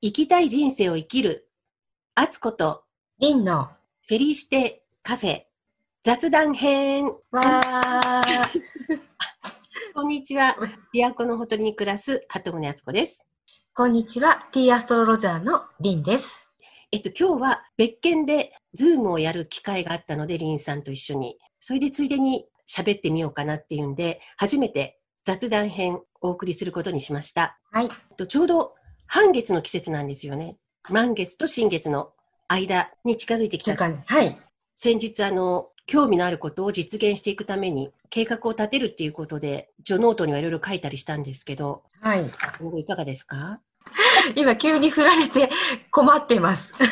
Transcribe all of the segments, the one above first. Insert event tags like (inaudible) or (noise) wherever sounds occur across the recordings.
生きたい人生を生きる、あつこと、リンの、フェリシテカフェ、雑談編。わー、(laughs) こんにちは。琵琶湖のほとりに暮らす、鳩宗敦子です。こんにちは、ティーアストロロジャーのリンです。えっと、今日は別件で、ズームをやる機会があったので、リンさんと一緒に。それでついでに喋ってみようかなっていうんで、初めて雑談編お送りすることにしました。はい、えっとちょうど半月の季節なんですよね。満月と新月の間に近づいてきた。はい、先日あの、興味のあることを実現していくために計画を立てるっていうことで、ジョノートにはいろいろ書いたりしたんですけど、はい。その後いかがですか？(laughs) 今、急に振られて困ってます。(laughs)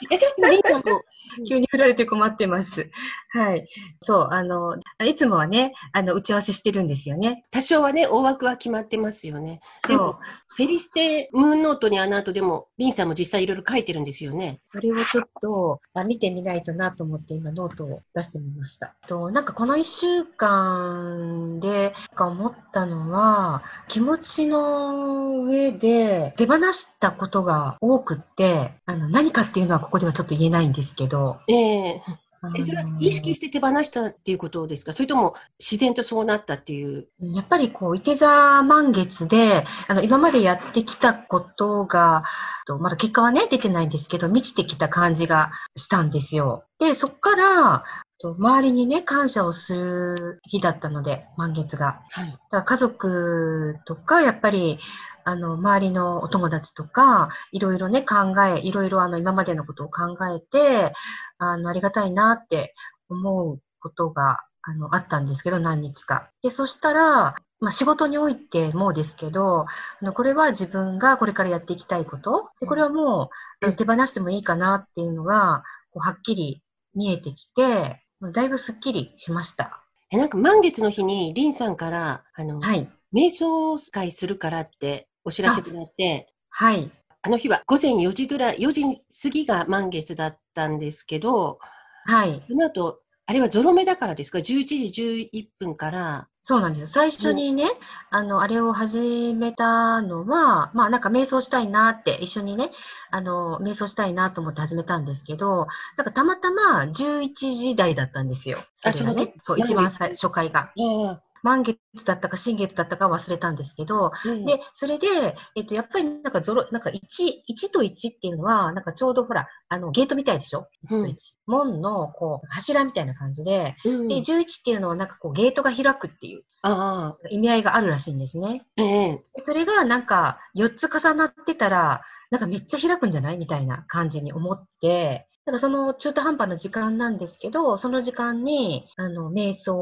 (laughs) 急に振られて困ってます。はい。そう、あの、いつもはね、あの、打ち合わせしてるんですよね。多少はね、大枠は決まってますよね。でそうも。フェリシテムーンノートにあの後でも、リンさんも実際いろいろ書いてるんですよね。それをちょっとあ見てみないとなと思って今ノートを出してみました。となんかこの1週間で思ったのは気持ちの上で手放したことが多くってあの何かっていうのはここではちょっと言えないんですけど。ええあのえ、それは意識して手放したっていうことですか？それとも自然とそうなったっていう？やっぱりこう、いて座満月で、あの、今までやってきたことが、とまだ結果はね、出てないんですけど、満ちてきた感じがしたんですよ。で、そこから、と周りにね、感謝をする日だったので、満月が。はい。だから家族とか、やっぱり、あの、周りのお友達とか、いろいろね、考え、いろいろあの、今までのことを考えて、あの、ありがたいなって思うことが、あの、あったんですけど、何日か。で、そしたら、まあ、仕事においてもですけど、あの、これは自分がこれからやっていきたいこと。で、これはもう、手放してもいいかなっていうのが、こうはっきり見えてきて、だいぶスッキリしました。え、なんか満月の日に、リンさんから、あの、はい。瞑想会するからってお知らせがあって、はい。あの日は午前4時ぐらい、4時過ぎが満月だったんですけど、はい。その後、あれはゾロ目だからですか ?11 時11分から、そうなんですよ。最初にね、あの、あれを始めたのは、まあなんか瞑想したいなって、一緒にね、あの、瞑想したいなと思って始めたんですけど、なんかたまたま11時台だったんですよ。あそれがね。そう、一番最初回が。あ満月だったか新月だったか忘れたんですけど、あ、うんで、それで、えっと、やっぱりなんかゾロ、なんか1、1と1っていうのは、なんかちょうどほら、あの、ゲートみたいでしょ ?1 と1。門の、こう、柱みたいな感じで、うんで、11っていうのはなんかこう、ゲートが開くっていう意味合いがあるらしいんですね。ええそれがなんか4つ重なってたら、なんかめっちゃ開くんじゃない？みたいな感じに思って、だからその中途半端な時間なんですけど、その時間に、あの、瞑想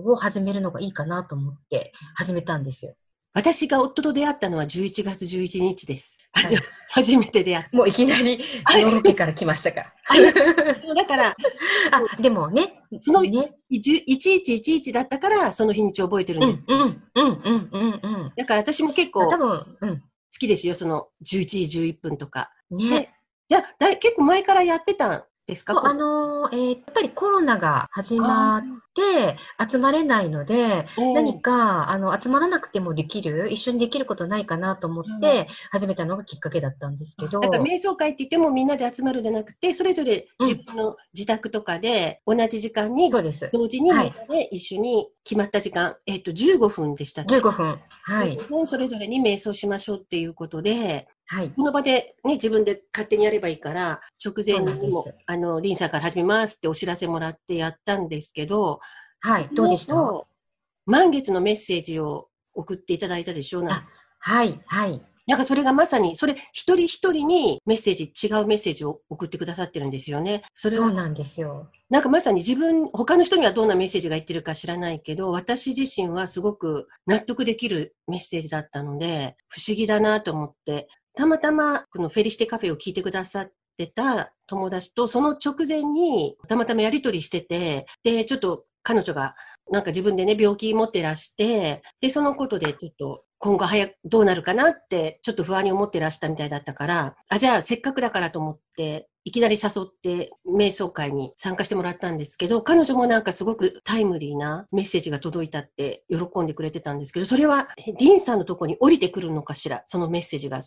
を始めるのがいいかなと思って始めたんですよ。私が夫と出会ったのは11月11日です。はい初めて出会っもういきなり、あヨーロケから来ましたか。た。だから、(laughs) あ、でもね、そのね、1111だったから、その日にち覚えてるんうです。ん、うん、うん、うん、うん、うん。だから私も結構好多分、うん。きですよ、その11時11分とか。ね。じゃあ、だい結構前からやってたんですか？あのーえーやっぱりコロナが始まって集まれないので、何かあの集まらなくてもできる、一緒にできることないかなと思って始めたのがきっかけだったんですけど、だから瞑想会って言ってもみんなで集まるんじゃなくて、それぞれうん。自分の自宅とかで同じ時間にそうです。同時にみんはない。で一緒に決まった時間、えっ、と、15分でしたっけ？15分。はい。15分それぞれに瞑想しましょうっていうことで、はい。この場でね、自分で勝手にやればいいから、直前にも、あの、リンさんから始めますってお知らせもらってやったんですけど、はい。どうでした？満月のメッセージを送っていただいたでしょうなあはい。はい。なんかそれがまさに、それ一人一人にメッセージ、違うメッセージを送ってくださってるんですよね。それはそうなんですよ。なんかまさに自分、他の人にはどんなメッセージが言ってるか知らないけど、私自身はすごく納得できるメッセージだったので、不思議だなと思って、たまたまこのフェリシテカフェを聞いてくださってた友達とその直前にたまたまやりとりしてて、で、ちょっと彼女がなんか自分でね、病気持ってらして、で、そのことでちょっと今後早くどうなるかなってちょっと不安に思ってらしたみたいだったから、あ、じゃあせっかくだからと思って、いきなり誘って瞑想会に参加してもらったんですけど、彼女もなんかすごくタイムリーなメッセージが届いたって喜んでくれてたんですけど、それはリンさんのとこに降りてくるのかしら、そのメッセージが。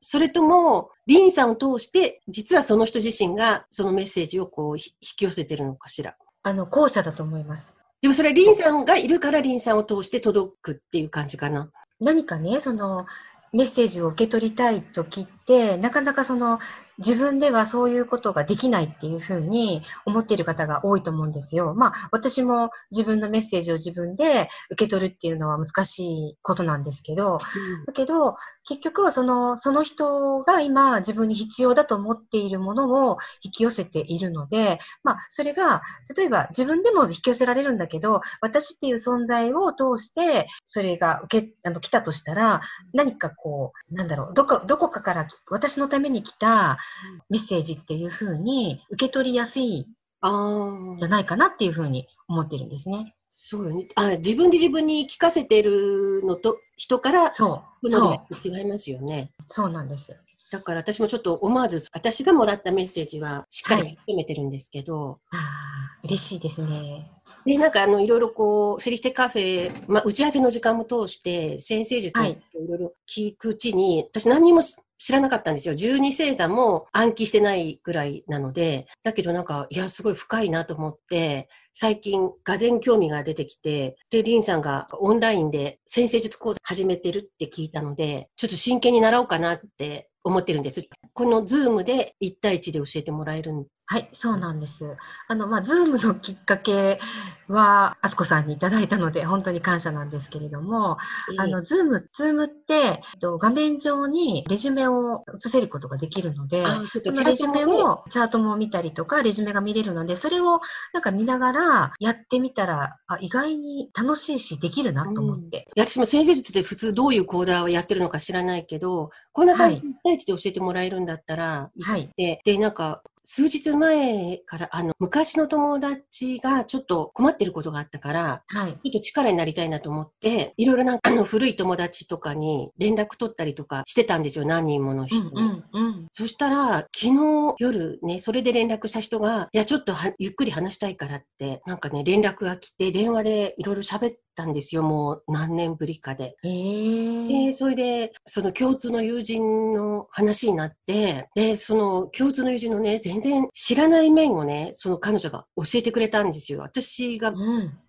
それとも、リンさんを通して、実はその人自身がそのメッセージをこう引き寄せてるのかしら。あの、後者だと思います。でもそれはリンさんがいるからリンさんを通して届くっていう感じかな。何かね、そのメッセージを受け取りたい時って、なかなかその自分ではそういうことができないっていうふうに思っている方が多いと思うんですよ。まあ、私も自分のメッセージを自分で受け取るっていうのは難しいことなんですけど、うん、だけど、結局はその、その人が今自分に必要だと思っているものを引き寄せているので、まあ、それが、例えば自分でも引き寄せられるんだけど、私っていう存在を通して、それが受け、あの、来たとしたら、何かこう、なんだろう、どこ、どこかから私のために来た、メッセージっていうふうに受け取りやすいじゃないかなっていうふうに思ってるんですね。そうよね。あ、自分で自分に聞かせてるのと、人からそう、そう。違いますよね。そうなんです。だから私もちょっと思わず、私がもらったメッセージはしっかり受け止めてるんですけど。はい、ああ、嬉しいですね。で、なんかあの、いろいろこう、フェリシテカフェ、まあ、打ち合わせの時間も通して、占星術をいろいろ聞くうちに、はい、私何にも知らなかったんですよ。十二星座も暗記してないぐらいなので、だけどなんか、いや、すごい深いなと思って、最近、がぜん興味が出てきて、で、リンさんがオンラインで占星術講座始めてるって聞いたので、ちょっと真剣に習おうかなって思ってるんです。このズームで1対1で教えてもらえるんはい、そうなんです。あの、まあ、ズームのきっかけは、あつこさんにいただいたので、本当に感謝なんですけれども、あの、ズーム、ズームって、画面上にレジュメを映せることができるので、そのレジュメを、チャートも見たりとか、レジュメが見れるので、それをなんか見ながらやってみたら、あ、意外に楽しいし、できるなと思って。うん、私も占星術で普通どういう講座をやってるのか知らないけど、こんな感じで1対1で教えてもらえるんだったら、はい。で、なんか、数日前から、あの、昔の友達がちょっと困ってることがあったから、はい、ちょっと力になりたいなと思って、いろいろな、あの、古い友達とかに連絡取ったりとかしてたんですよ、何人もの人に。うんうんうん、そしたら、昨日夜ね、それで連絡した人が、いや、ちょっとゆっくり話したいからって、なんかね、連絡が来て、電話でいろいろ喋ったんですよ、もう何年ぶりかで。えー、で、それで、その共通の友人の話になって、で、その共通の友人のね、全然知らない面をね、その彼女が教えてくれたんですよ。私が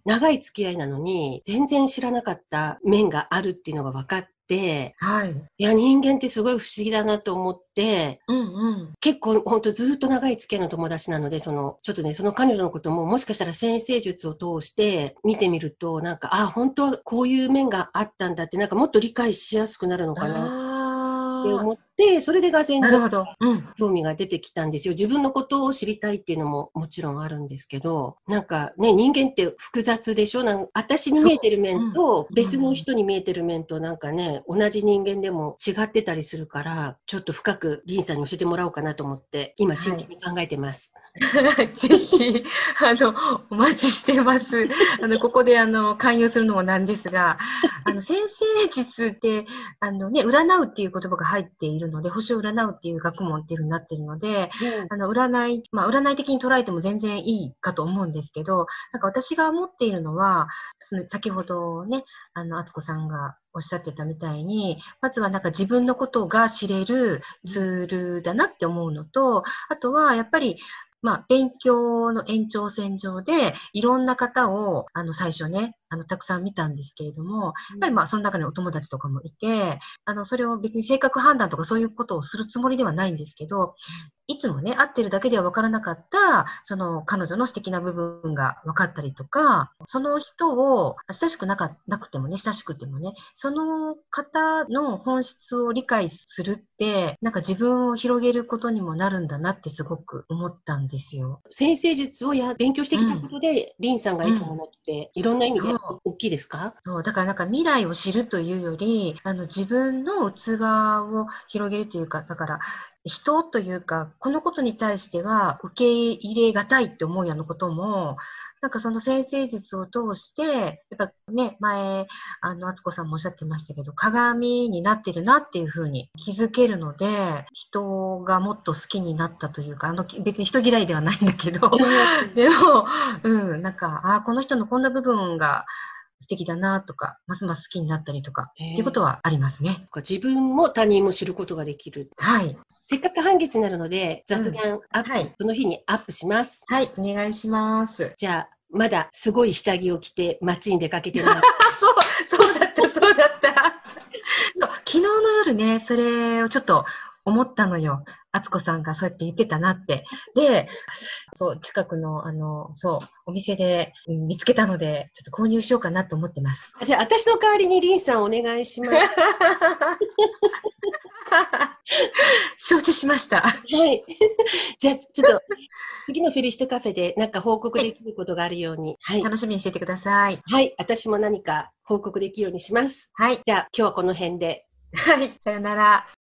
長い付き合いなのに、全然知らなかった面があるっていうのが分かって、はい。いや、人間ってすごい不思議だなと思って、うんうん、結構本当ずっと長い付き合いの友達なので、その、ちょっとね、その彼女のことももしかしたら先生術を通して見てみると、なんか、あ、本当はこういう面があったんだって、なんかもっと理解しやすくなるのかな。って思って、それでがぜん興味が出てきたんですよ。自分のことを知りたいっていうのももちろんあるんですけど、なんかね、人間って複雑でしょ？なん私に見えてる面と、別の人に見えてる面となんかね、同じ人間でも違ってたりするから、ちょっと深くリンさんに教えてもらおうかなと思って、今真剣に考えてます。はい、(laughs) ぜひ、あの、お待ちしてます。(laughs) あの、ここで、あの、勧誘するのもなんですが、あの、先生術って、あのね、占うっていう言葉が入っているので、星を占うっていう学問っていうふうになっているので、うん、あの、占い、まあ、占い的に捉えても全然いいかと思うんですけど、なんか私が思っているのは、その先ほどね、あの、敦子さんがおっしゃってたみたいに、まずはなんか自分のことが知れるツールだなって思うのと、あとはやっぱりまあ、勉強の延長線上で、いろんな方を、あの、最初ね、あの、たくさん見たんですけれども、やっぱりまあ、その中にお友達とかもいて、あの、それを別に性格判断とかそういうことをするつもりではないんですけど、いつもね、会ってるだけでは分からなかった、その彼女の素敵な部分が分かったりとか、その人を親しくなかなくてもね、親しくてもね、その方の本質を理解するって、なんか自分を広げることにもなるんだなってすごく思ったんですよ。先生術をや勉強してきたことで、うん、リンさんが得たものって、いろんな意味で大きいですか？そうだからなんか未来を知るというより、あの自分の器を広げるというか、だから人というか、このことに対しては受け入れがたいって思うようなことも、なんかその先生術を通して、やっぱね、前、あの、敦子さんもおっしゃってましたけど、鏡になってるなっていうふうに気づけるので、人がもっと好きになったというか、あの、別に人嫌いではないんだけど、でも、うん、なんか、ああ、この人のこんな部分が素敵だなとか、ますます好きになったりとか、へーっていうことはありますね。自分も他人も知ることができる。はい。せっかく半月になるので、雑談アップ、はい。その日にアップします。はい、お願いします。じゃあ、まだすごい下着を着て街に出かけてない。あ、(laughs) そう、そうだった、そうだった。昨日の夜ね、それをちょっと思ったのよ。敦子さんがそうやって言ってたなって。で、そう、近くの、あの、そう、お店で、うん見つけたので、ちょっと購入しようかなと思ってます。じゃあ、私の代わりにリンさんお願いします。(laughs) 承知しました。はい。(laughs) じゃあ、ちょっと、次のフェリシトカフェでなんか報告できることがあるように。はい。楽しみにしててください。はい。私も何か報告できるようにします。はい。じゃあ、今日はこの辺で。はい。さよなら。